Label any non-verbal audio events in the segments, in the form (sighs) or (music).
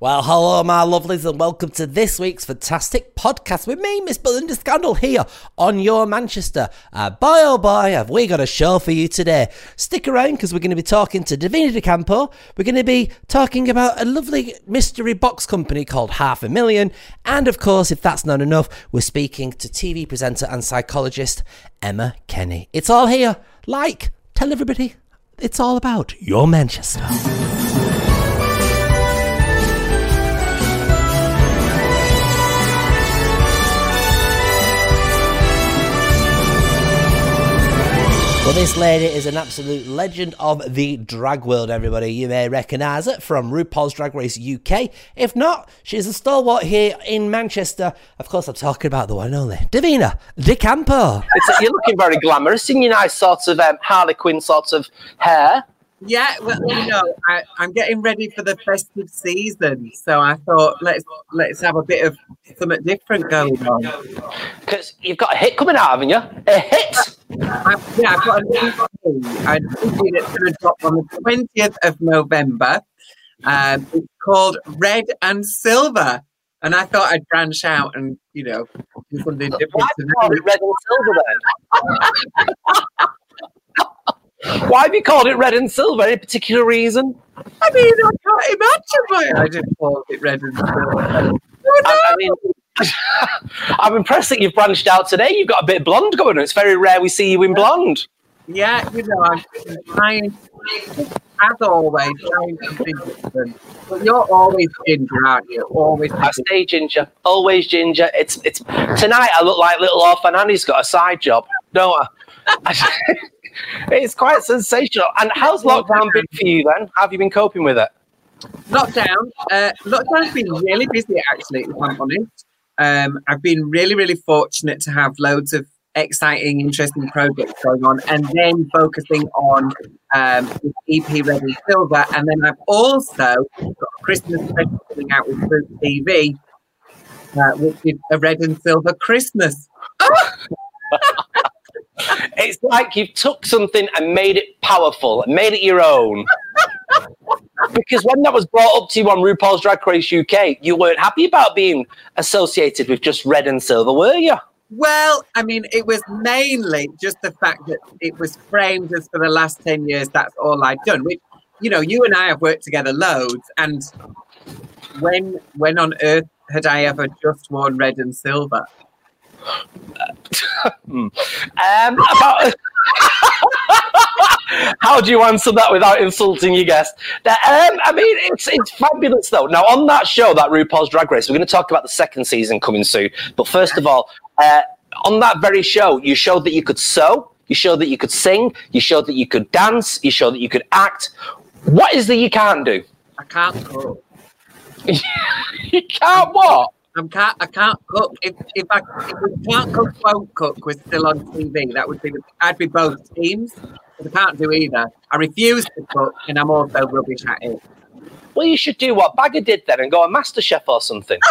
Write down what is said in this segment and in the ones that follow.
Well, hello, my lovelies, and welcome to this week's fantastic podcast with me, Miss Belinda Scandal, here on Your Manchester. Uh, boy, oh boy, have we got a show for you today. Stick around because we're going to be talking to Divina De Campo. We're going to be talking about a lovely mystery box company called Half a Million. And of course, if that's not enough, we're speaking to TV presenter and psychologist Emma Kenny. It's all here. Like, tell everybody it's all about Your Manchester. Well, this lady is an absolute legend of the drag world, everybody. You may recognise it from RuPaul's Drag Race UK. If not, she's a stalwart here in Manchester. Of course, I'm talking about the one and only Divina De Campo. It's, you're looking very glamorous in your nice sort of um, Harley Quinn sort of hair. Yeah, well, you know, I, I'm getting ready for the festive season, so I thought let's let's have a bit of something different going on. Because you've got a hit coming out, haven't you? A hit. I, yeah, I've got a new thing. I'm thinking it's going to drop on the 20th of November. Um, it's called Red and Silver, and I thought I'd branch out and you know do something different. Why red and silver then? (laughs) Why have you called it red and silver? Any particular reason? I mean, I can't imagine why I didn't call it Red and oh, Silver. I, I mean, (laughs) I'm impressed that you've branched out today. You've got a bit of blonde going on. It's very rare we see you in blonde. Yeah, you know, I'm trying, as always, trying to be different. But you're always ginger, aren't you? Always. I stay ginger, always ginger. It's it's tonight. I look like little orphan Annie's got a side job. No, I, (laughs) it's quite sensational. And how's lockdown been for you then? How have you been coping with it? Lockdown. Uh, lockdown's been really busy, actually, if I'm honest. Um, I've been really, really fortunate to have loads of exciting, interesting projects going on, and then focusing on um, EP Red and Silver. And then I've also got a Christmas special coming out with Fruit TV, uh, which is a Red and Silver Christmas. (laughs) like you've took something and made it powerful and made it your own. (laughs) because when that was brought up to you on RuPaul's Drag Race UK, you weren't happy about being associated with just red and silver, were you? Well, I mean, it was mainly just the fact that it was framed as for the last 10 years, that's all I'd done. Which, you know, you and I have worked together loads. And when when on earth had I ever just worn red and silver? Um, about (laughs) how do you answer that without insulting your guest? Um, I mean, it's it's fabulous though. Now on that show, that RuPaul's Drag Race, we're going to talk about the second season coming soon. But first of all, uh, on that very show, you showed that you could sew, you showed that you could sing, you showed that you could dance, you showed that you could act. What is that you can't do? I can't cook. (laughs) you can't what? I can't. I can't cook. If if I if we can't cook, won't cook. We're still on TV. That would be. The, I'd be both teams. But I can't do either. I refuse to cook, and I'm also rubbish at it. Well, you should do what Baga did then and go on MasterChef or something. (laughs)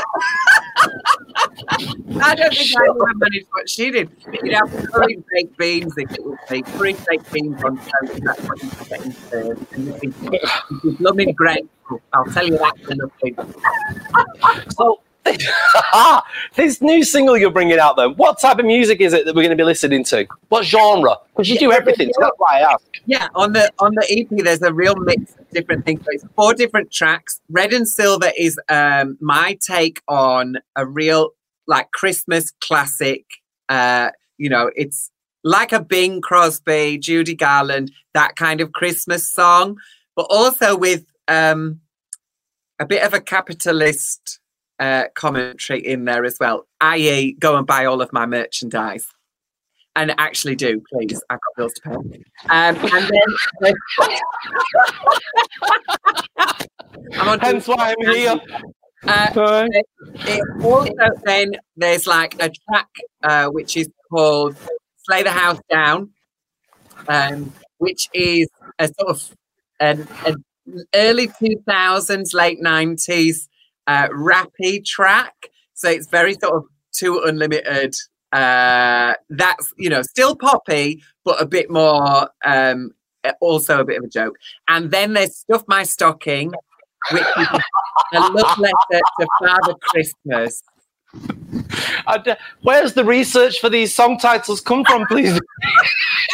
I don't think I would have managed what she did. You'd have curry baked beans if it would be curry baked beans on toast. That's what you're getting served. And you'd be, you'd blooming grateful. I'll tell you that for nothing. So, (laughs) this new single you're bringing out, then, what type of music is it that we're going to be listening to? What genre? Because you do everything, so that's why I ask. Yeah, on the on the EP, there's a real mix of different things. So it's four different tracks. Red and Silver is um, my take on a real like Christmas classic. Uh, you know, it's like a Bing Crosby, Judy Garland, that kind of Christmas song, but also with um, a bit of a capitalist uh, commentary in there as well, i.e., go and buy all of my merchandise. And actually do, please. I've got bills to pay. Um, and then, I'm on Hence why I'm here. uh, it, it also then there's like a track uh, which is called "Slay the House Down," um, which is a sort of an, an early 2000s, late 90s uh, rappy track. So it's very sort of 2 Unlimited. Uh, that's you know still poppy, but a bit more. Um, also a bit of a joke. And then there's stuff my stocking, which is a love letter to Father Christmas. Where's the research for these song titles come from, please? (laughs)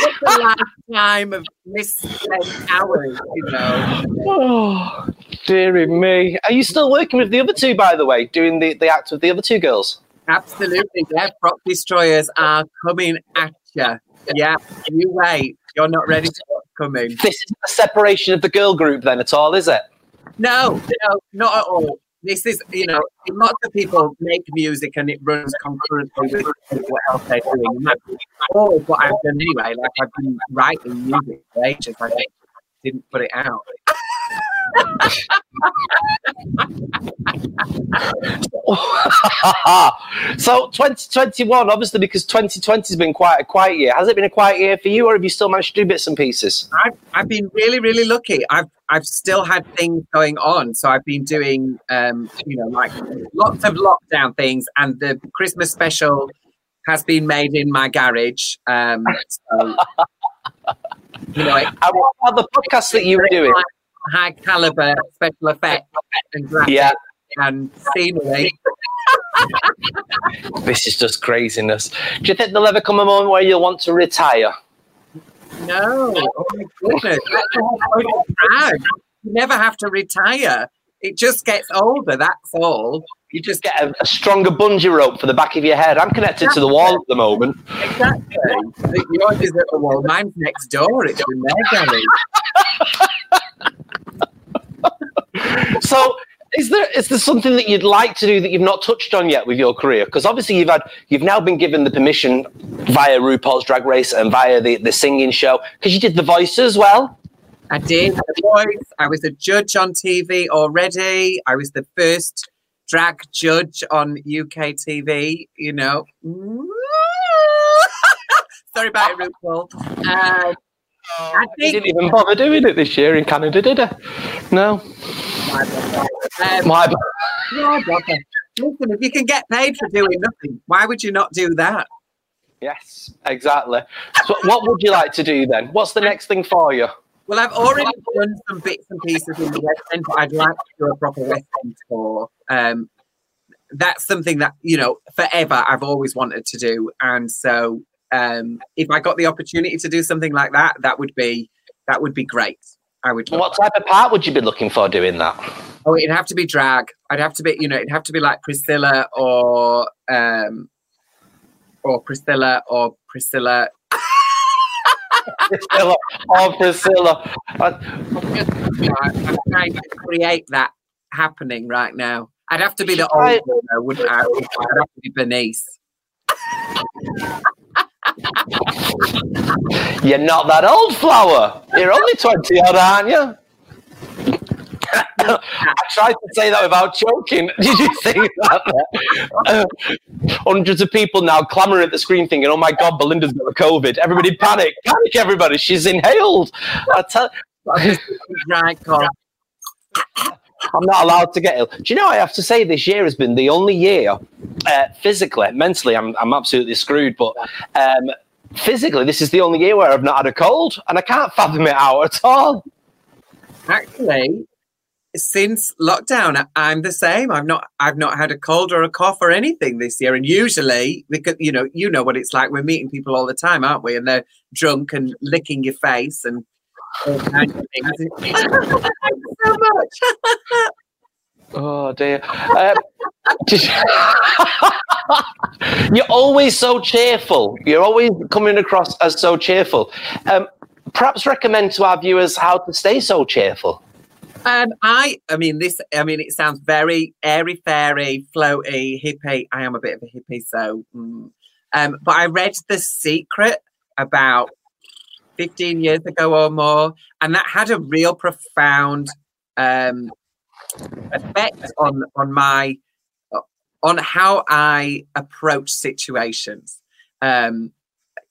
It's the lifetime of misspent hours, you know. (sighs) oh, dearie me. Are you still working with the other two, by the way, doing the, the act with the other two girls? Absolutely, yeah. Frock Destroyers are coming at you. Yeah, you wait. You're not ready to what's coming. This is a separation of the girl group, then, at all, is it? No, no, not at all. This is, you know, lots of people make music and it runs concurrently with what else they're doing. And that's always what I've done anyway. Like I've been writing music for ages. I didn't put it out. (laughs) so 2021, obviously, because 2020 has been quite a quiet year. Has it been a quiet year for you, or have you still managed to do bits and pieces? I've, I've been really, really lucky. I've I've still had things going on, so I've been doing, um, you know, like lots of lockdown things, and the Christmas special has been made in my garage. Um, so, (laughs) you know, it, And what the podcasts that you were doing? High caliber special effects and graphics Yeah, and scenery. (laughs) this is just craziness. Do you think there'll ever come a moment where you'll want to retire? No, oh my goodness, that's the whole point of drag. You never have to retire. It just gets older. That's all. You just Get a, a stronger bungee rope for the back of your head. I'm connected to the wall at the moment. exactly. Yours is at the wall. Mine's next door. It's in their garage. (laughs) So, is there is there something that you'd like to do that you've not touched on yet with your career? Because obviously you've had you've now been given the permission via RuPaul's Drag Race and via the, the singing show because you did the voice as well. I did the voice. I was a judge on TV already. I was the first drag judge on UK TV. You know. (laughs) Sorry about it, RuPaul. Um, I think didn't even bother doing it this year in Canada, did you? No. um, My bad. yeah, bother. Listen, if you can get paid for doing nothing, why would you not do that? Yes, exactly. So, what would you like to do then? What's the next thing for you? Well, I've already done some bits and pieces in the West End, but I'd like to do a proper West End tour. Um, that's something that you know forever I've always wanted to do, and so um, if I got the opportunity to do something like that, that would be that would be great. I would. What type of part would you be looking for doing that? Oh, it'd have to be drag. I'd have to be, you know, it'd have to be like Priscilla or um or Priscilla or Priscilla. Priscilla. Oh, Priscilla. You know, I- I'm trying to create that happening right now. I'd have to be the old though, wouldn't I? I'd have to be Bernice. You're not that old, Flower. You're only 20 odd, aren't you? I tried to say that without choking. (laughs) Did you see that? Uh, hundreds of people now clamoring at the screen thinking, oh my God, Belinda's got the COVID. Everybody panic. Panic, everybody. She's inhaled. I tell, Drag con. I'm not allowed to get ill. Do you know, I have to say, this year has been the only year, uh, physically, mentally, I'm, I'm absolutely screwed, but um, physically, this is the only year where I've not had a cold, and I can't fathom it out at all. Actually, since lockdown, I- I'm the same. I've not, I've not had a cold or a cough or anything this year. And usually, because you know, you know what it's like. We're meeting people all the time, aren't we? And they're drunk and licking your face and (laughs) all kinds of things. Thanks so much. (laughs) Oh dear. Um, just- (laughs) You're always so cheerful. You're always coming across as so cheerful. Um, perhaps recommend to our viewers how to stay so cheerful. Um, I, I mean, this, I mean, it sounds very airy fairy, floaty, hippie. I am a bit of a hippie, so. Mm. Um, but I read The Secret about 15 years ago or more, and that had a real profound um, effect on on my on how I approach situations. Um,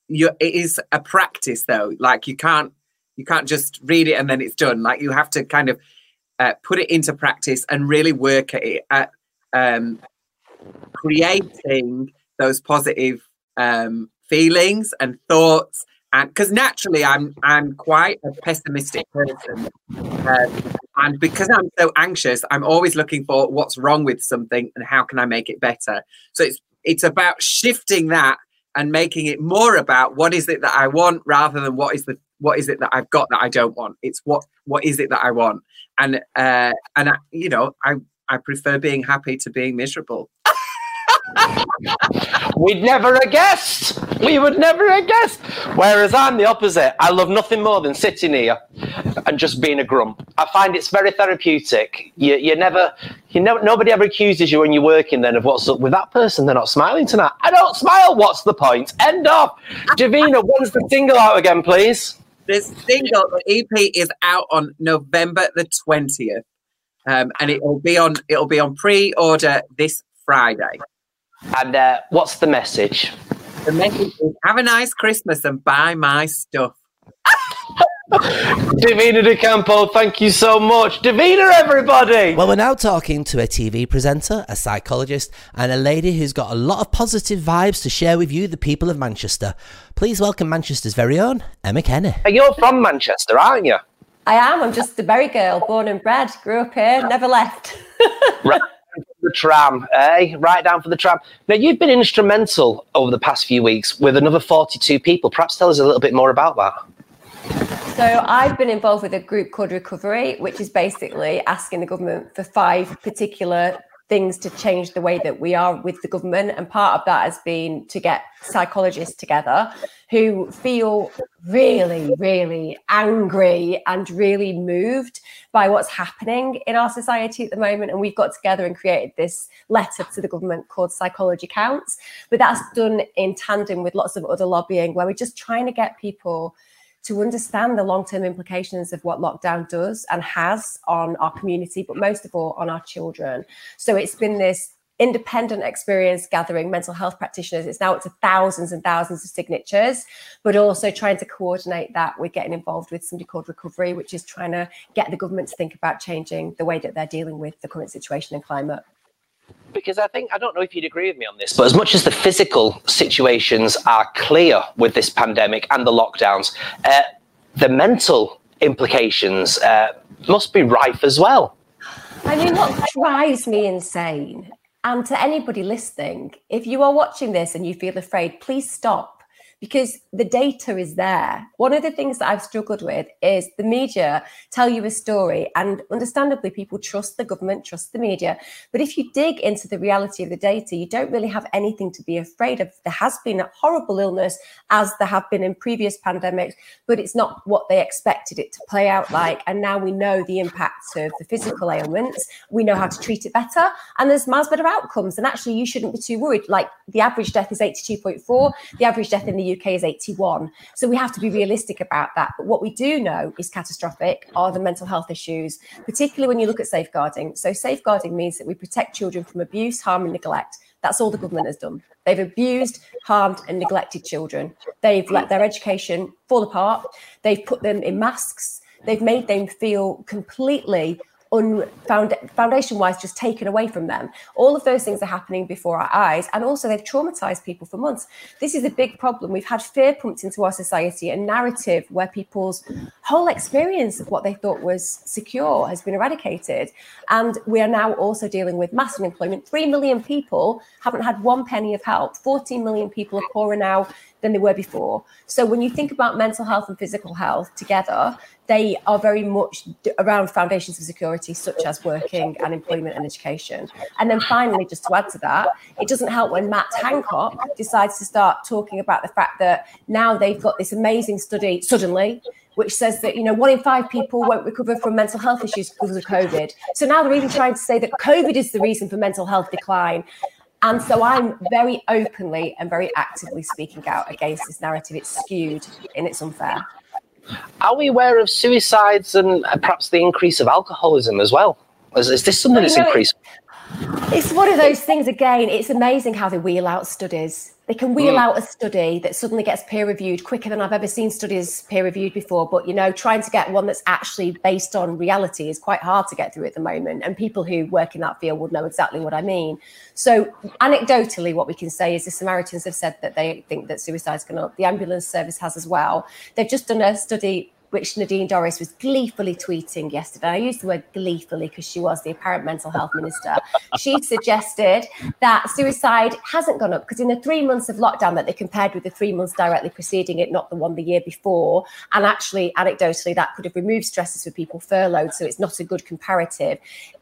you, it is a practice, though. Like you can't you can't just read it and then it's done. Like you have to kind of uh, put it into practice and really work at it at um, creating those positive um, feelings and thoughts. And because naturally, I'm I'm quite a pessimistic person. Um, And because I'm so anxious, I'm always looking for what's wrong with something and how can I make it better. So it's it's about shifting that and making it more about what is it that I want rather than what is the what is it that I've got that I don't want. It's what what is it that I want, and uh, and I, you know I I prefer being happy to being miserable. We'd never have guessed. We would never have guessed. Whereas I'm the opposite. I love nothing more than sitting here and just being a grump. I find it's very therapeutic. You, you never, you know, nobody ever accuses you when you're working then of what's up with that person. They're not smiling tonight. I don't smile. What's the point? End of. Divina, when's the single out again, please? This single, the EP, is out on November the twentieth, um, and it will be on. It will be on pre-order this Friday. And uh, what's the message? The message is have a nice Christmas and buy my stuff. (laughs) Divina De Campo, thank you so much. Divina, everybody! Well, we're now talking to a TV presenter, a psychologist, and a lady who's got a lot of positive vibes to share with you, the people of Manchester. Please welcome Manchester's very own Emma Kenny. You're from Manchester, aren't you? I am. I'm just a Bury girl, born and bred, grew up here, never left. (laughs) right for the tram, eh? Right down for the tram. Now, you've been instrumental over the past few weeks with another 42 people. Perhaps tell us a little bit more about that. So I've been involved with a group called Recovery, which is basically asking the government for five particular things to change the way that we are with the government. And part of that has been to get psychologists together who feel really, really angry and really moved by what's happening in our society at the moment. And we've got together and created this letter to the government called Psychology Counts. But that's done in tandem with lots of other lobbying where we're just trying to get people to understand the long term implications of what lockdown does and has on our community, but most of all on our children. So it's been this independent experience gathering mental health practitioners. It's now up to thousands and thousands of signatures, but also trying to coordinate that with getting involved with somebody called Recovery, which is trying to get the government to think about changing the way that they're dealing with the current situation and climate because I think I don't know if you'd agree with me on this, but as much as the physical situations are clear with this pandemic and the lockdowns, uh, the mental implications uh, must be rife as well. I mean, what drives me insane, and to anybody listening, if you are watching this and you feel afraid, please stop because the data is there. One of the things that I've struggled with is the media tell you a story, and understandably, people trust the government, trust the media. But if you dig into the reality of the data, you don't really have anything to be afraid of. There has been a horrible illness, as there have been in previous pandemics, but it's not what they expected it to play out like. And now we know the impacts of the physical ailments. We know how to treat it better, and there's miles better outcomes. And actually, you shouldn't be too worried. Like the average death is 82.4, the average death in the UK is 81. So we have to be realistic about that. But what we do know is catastrophic are the mental health issues, particularly when you look at safeguarding. So safeguarding means that we protect children from abuse, harm, and neglect. That's all the government has done. They've abused, harmed, and neglected children. They've let their education fall apart. They've put them in masks. They've made them feel completely unfound foundation wise just taken away from them. All of those things are happening before our eyes and also they've traumatized people for months. This is a big problem. We've had fear pumped into our society a narrative where people's whole experience of what they thought was secure has been eradicated. And we are now also dealing with mass unemployment. 3 million people haven't had one penny of help. 14 million people are poorer now than they were before. So when you think about mental health and physical health together, they are very much around foundations of security, such as working and employment and education. And then finally, just to add to that, it doesn't help when Matt Hancock decides to start talking about the fact that now they've got this amazing study suddenly which says that you know one in five people won't recover from mental health issues because of COVID. So now they're even trying to say that COVID is the reason for mental health decline. And so I'm very openly and very actively speaking out against this narrative. It's skewed and it's unfair. Are we aware of suicides and perhaps the increase of alcoholism as well? Is, is this something that's increased? It's one of those things, again, it's amazing how they wheel out studies. They can wheel mm. out a study that suddenly gets peer reviewed quicker than I've ever seen studies peer reviewed before. But, you know, trying to get one that's actually based on reality is quite hard to get through at the moment. And people who work in that field would know exactly what I mean. So, anecdotally, what we can say is the Samaritans have said that they think that suicide is going up. The ambulance service has as well. They've just done a study which Nadine Dorries was gleefully tweeting yesterday. I use the word gleefully because she was the apparent mental health minister. she suggested that suicide hasn't gone up because in the three months of lockdown that they compared with the three months directly preceding it, not the one the year before, and actually anecdotally that could have removed stresses for people furloughed, so it's not a good comparative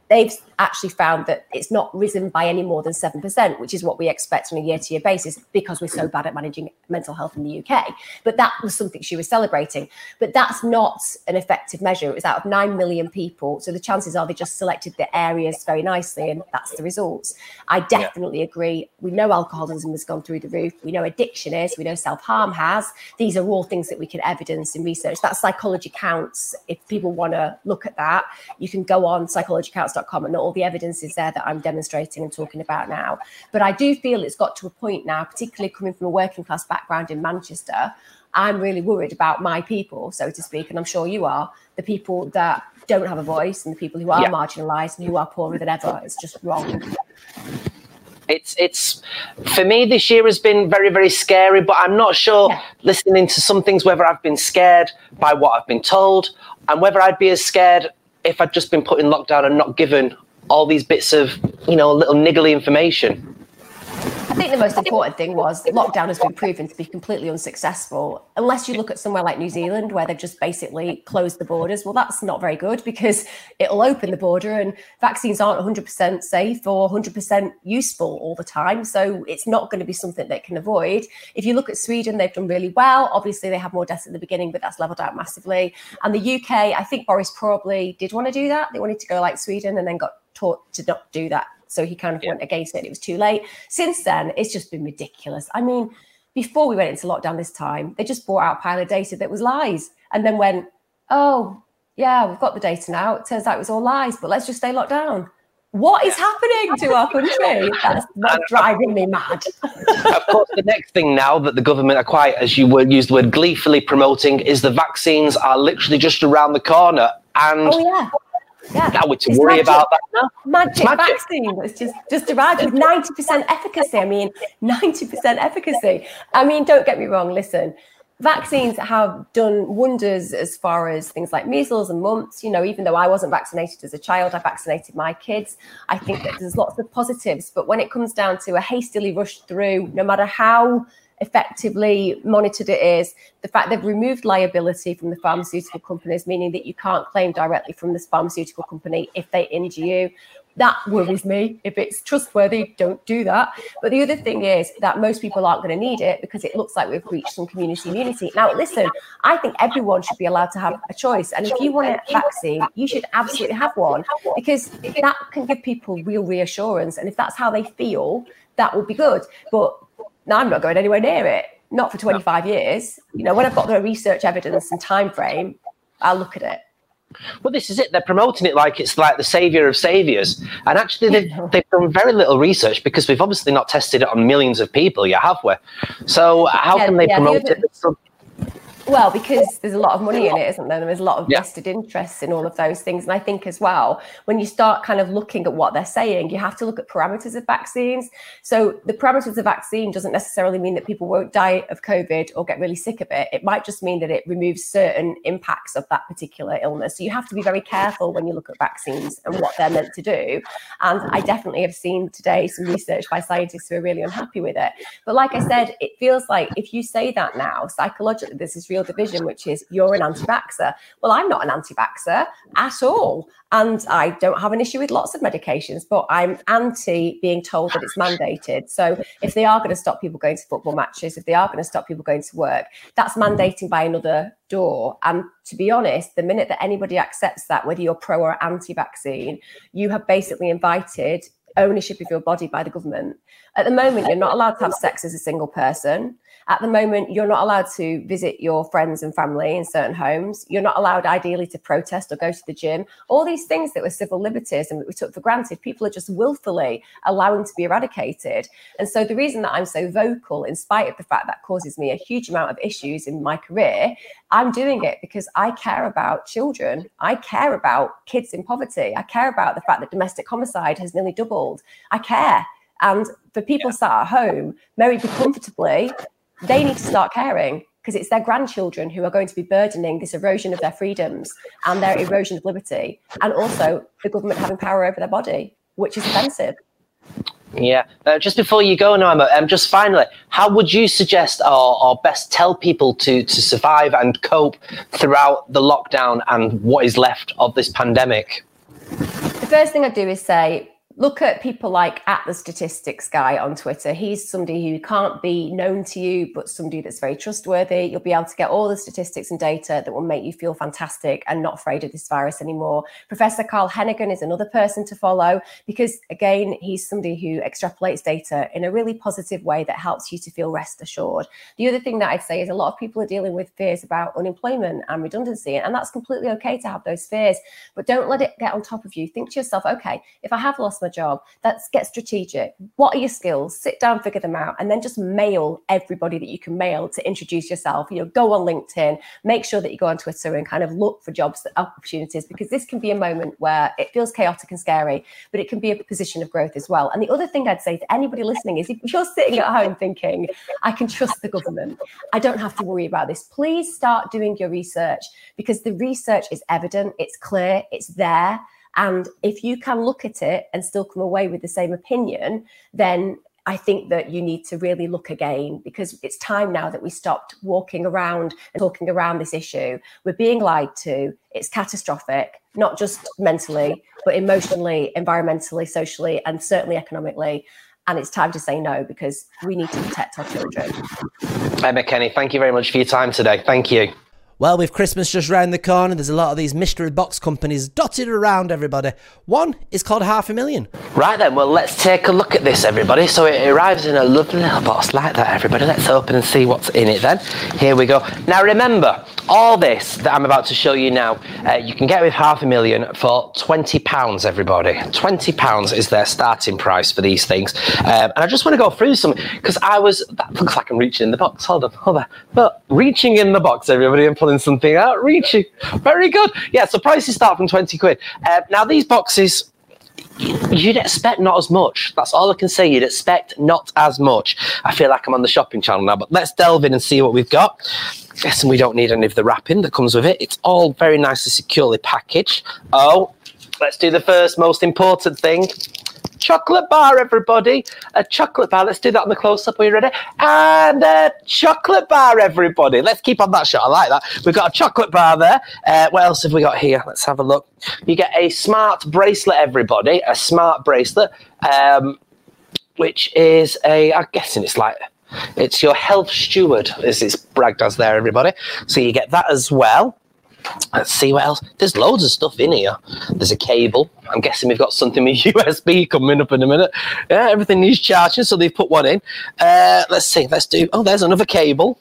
they've actually found that it's not risen by any more than 7%, which is what we expect on a year to year basis because we're so bad at managing mental health in the UK. But that was something she was celebrating. But that's not an effective measure. It was out of 9 million people. So the chances are they just selected the areas very nicely, and that's the results. I definitely yeah. agree. We know alcoholism has gone through the roof. We know addiction is. We know self harm has. These are all things that we can evidence in research. That psychology counts. If people want to look at that, you can go on psychologycounts.com and all the evidence is there that I'm demonstrating and talking about now. But I do feel it's got to a point now, particularly coming from a working class background in Manchester. I'm really worried about my people, so to speak, and I'm sure you are, the people that don't have a voice and the people who are yeah. marginalised and who are poorer than ever. It's just wrong. It's it's for me this year has been very very scary, but I'm not sure yeah. listening to some things whether I've been scared by what I've been told and whether I'd be as scared if I'd just been put in lockdown and not given all these bits of, you know, little niggly information. I think the most important thing was lockdown has been proven to be completely unsuccessful. Unless you look at somewhere like New Zealand, where they've just basically closed the borders. Well, that's not very good because it'll open the border and vaccines aren't 100% safe or 100% useful all the time. So it's not going to be something they can avoid. If you look at Sweden, they've done really well. Obviously, they have more deaths at the beginning, but that's leveled out massively. And the UK, I think Boris probably did want to do that. They wanted to go like Sweden and then got taught to not do that so he kind of yeah. went against it. It was too late. Since then, it's just been ridiculous. I mean, before we went into lockdown this time, they just brought out a pile of data that was lies and then went, oh, yeah, we've got the data now. It turns out it was all lies, but let's just stay locked down. What is happening to our country? (laughs) That's, that's uh, driving me mad. of course, the next thing now that the government are quite, as you would use the word, gleefully promoting is the vaccines are literally just around the corner. And oh, yeah. Yeah. Now we to it's worry magic, about that now. Magic, magic, vaccine that's just just arrived with 90% efficacy. I mean, 90% efficacy. I mean, don't get me wrong, listen. Vaccines have done wonders as far as things like measles and mumps. You know, even though I wasn't vaccinated as a child, I vaccinated my kids. I think that there's lots of positives. But when it comes down to a hastily rushed through, no matter how effectively monitored it is, the fact they've removed liability from the pharmaceutical companies, meaning that you can't claim directly from this pharmaceutical company if they injure you. That worries me. If it's trustworthy, don't do that. But the other thing is that most people aren't going to need it because it looks like we've reached some community immunity. Now, listen, I think everyone should be allowed to have a choice. And if you want a vaccine, you should absolutely have one because that can give people real reassurance. And if that's how they feel, that would be good. But no, I'm not going anywhere near it. Not for 25 years. You know, when I've got the research evidence and time frame, I'll look at it. Well, this is it. They're promoting it like it's like the savior of saviors, and actually, they've, (laughs) they've done very little research because we've obviously not tested it on millions of people. You have we? So how yeah, can they yeah, promote the it? Well, because there's a lot of money in it, isn't there? There's a lot of yeah. vested interests in all of those things. And I think as well, when you start kind of looking at what they're saying, you have to look at parameters of vaccines. So the parameters of vaccine doesn't necessarily mean that people won't die of COVID or get really sick of it. It might just mean that it removes certain impacts of that particular illness. So you have to be very careful when you look at vaccines and what they're meant to do. And I definitely have seen today some research by scientists who are really unhappy with it. But like I said, it feels like if you say that now, psychologically, this is division, which is you're an anti vaxxer. Well, I'm not an anti vaxxer at all. And I don't have an issue with lots of medications, but I'm anti being told that it's mandated. So if they are going to stop people going to football matches, if they are going to stop people going to work, that's mandating by another door. And to be honest, the minute that anybody accepts that, whether you're pro or anti vaccine, you have basically invited ownership of your body by the government. At the moment, you're not allowed to have sex as a single person. At the moment, you're not allowed to visit your friends and family in certain homes. You're not allowed, ideally, to protest or go to the gym. All these things that were civil liberties and that we took for granted, people are just willfully allowing to be eradicated. And so, the reason that I'm so vocal, in spite of the fact that causes me a huge amount of issues in my career, I'm doing it because I care about children. I care about kids in poverty. I care about the fact that domestic homicide has nearly doubled. I care. And for people sat at home, very comfortably, they need to start caring because it's their grandchildren who are going to be burdening this erosion of their freedoms and their erosion of liberty, and also the government having power over their body, which is offensive. Yeah. Uh, just before you go, Noema, um, just finally, how would you suggest or, or best tell people to, to survive and cope throughout the lockdown and what is left of this pandemic? The first thing I do is say, look at people like at the statistics guy on Twitter. He's somebody who can't be known to you, but somebody that's very trustworthy. You'll be able to get all the statistics and data that will make you feel fantastic and not afraid of this virus anymore. Professor Carl Heneghan is another person to follow because, again, he's somebody who extrapolates data in a really positive way that helps you to feel rest assured. The other thing that I'd say is a lot of people are dealing with fears about unemployment and redundancy, and that's completely okay to have those fears, but don't let it get on top of you. Think to yourself, okay, if I have lost my job. Let's get strategic. What are your skills? Sit down, figure them out, and then just mail everybody that you can mail to introduce yourself. You know, go on LinkedIn, make sure that you go on Twitter and kind of look for jobs that opportunities because this can be a moment where it feels chaotic and scary, but it can be a position of growth as well. And the other thing I'd say to anybody listening is if you're sitting at home thinking, I can trust the government, I don't have to worry about this, please start doing your research because the research is evident, it's clear, it's there. And if you can look at it and still come away with the same opinion, then I think that you need to really look again because it's time now that we stopped walking around and talking around this issue. We're being lied to. It's catastrophic, not just mentally, but emotionally, environmentally, socially, and certainly economically. And it's time to say no because we need to protect our children. Emma Kenny, thank you very much for your time today. Thank you. Well, with Christmas just round the corner, there's a lot of these mystery box companies dotted around everybody. One is called Half a Million. Right then, well, let's take a look at this, everybody. So it arrives in a lovely little box like that, everybody. Let's open and see what's in it then. Here we go. Now, remember, all this that I'm about to show you now, uh, you can get with Half a Million for £20, everybody. £20 is their starting price for these things. Um, and I just want to go through some, because I was, that looks like I'm reaching in the box. Hold on, hold on. But reaching in the box, everybody, and pulling something out, reaching. Very good. Yeah, so prices start from 20 quid. Uh, now, these boxes, you'd expect not as much. That's all I can say. You'd expect not as much. I feel like I'm on the shopping channel now, but let's delve in and see what we've got. Guessing we don't need any of the wrapping that comes with it. It's all very nicely securely packaged. Oh, let's do the first most important thing chocolate bar, everybody. A chocolate bar. Let's do that on the close up. Are you ready? And a chocolate bar, everybody. Let's keep on that shot. I like that. We've got a chocolate bar there. Uh, what else have we got here? Let's have a look. You get a smart bracelet, everybody. A smart bracelet, um, which is a, I'm guessing it's like, it's your health steward, as it's bragged as there, everybody. So you get that as well. Let's see what else. There's loads of stuff in here. There's a cable. I'm guessing we've got something with (laughs) USB coming up in a minute. Yeah, everything needs charging, so they've put one in. Uh, let's see. Let's do. Oh, there's another cable.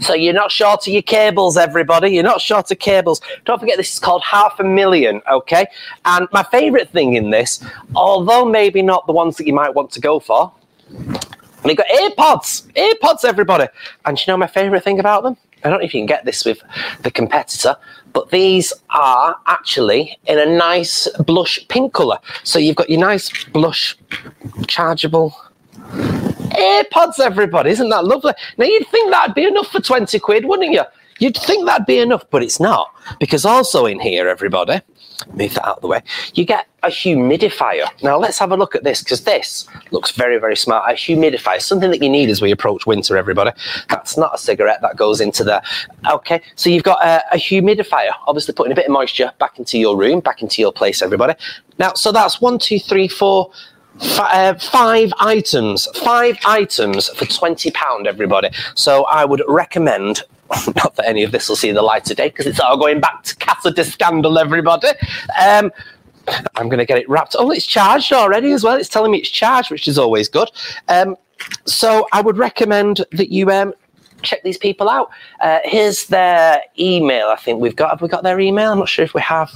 So you're not short of your cables, everybody. You're not short of cables. Don't forget, this is called half a million, okay? And my favourite thing in this, although maybe not the ones that you might want to go for, we got AirPods. AirPods, everybody. And you know my favourite thing about them? I don't know if you can get this with the competitor, but these are actually in a nice blush pink colour. So you've got your nice blush chargeable AirPods, everybody. Isn't that lovely? Now you'd think that'd be enough for 20 quid, wouldn't you? You'd think that'd be enough, but it's not. Because also in here, everybody, move that out of the way, you get a humidifier. Now let's have a look at this because this looks very, very smart. A humidifier, something that you need as we approach winter, everybody. That's not a cigarette that goes into there. Okay, so you've got a, a humidifier, obviously putting a bit of moisture back into your room, back into your place, everybody. Now, so that's one, two, three, four, uh, five items, five items for twenty pound, everybody. So I would recommend. (laughs) Not that any of this will see the light of day because it's all going back to Casa de Scandal, everybody. Um, I'm going to get it wrapped. Oh, it's charged already as well. It's telling me it's charged, which is always good. Um, so I would recommend that you um, check these people out. Uh, here's their email. I think we've got. Have we got their email? I'm not sure if we have.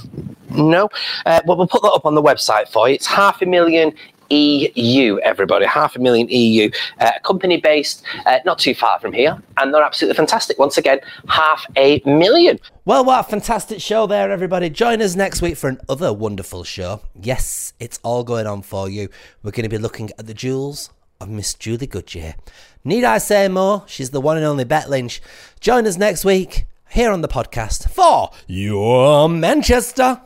No. Uh, well, we'll put that up on the website for you. It's half a million EU, everybody, half a million EU, uh, company based uh, not too far from here, and they're absolutely fantastic. Once again, half a million. Well, what a fantastic show there, everybody. Join us next week for another wonderful show. Yes, it's all going on for you. We're going to be looking at the jewels of Miss Julie Goodyear. Need I say more? She's the one and only Bet Lynch. Join us next week here on the podcast for Your Manchester.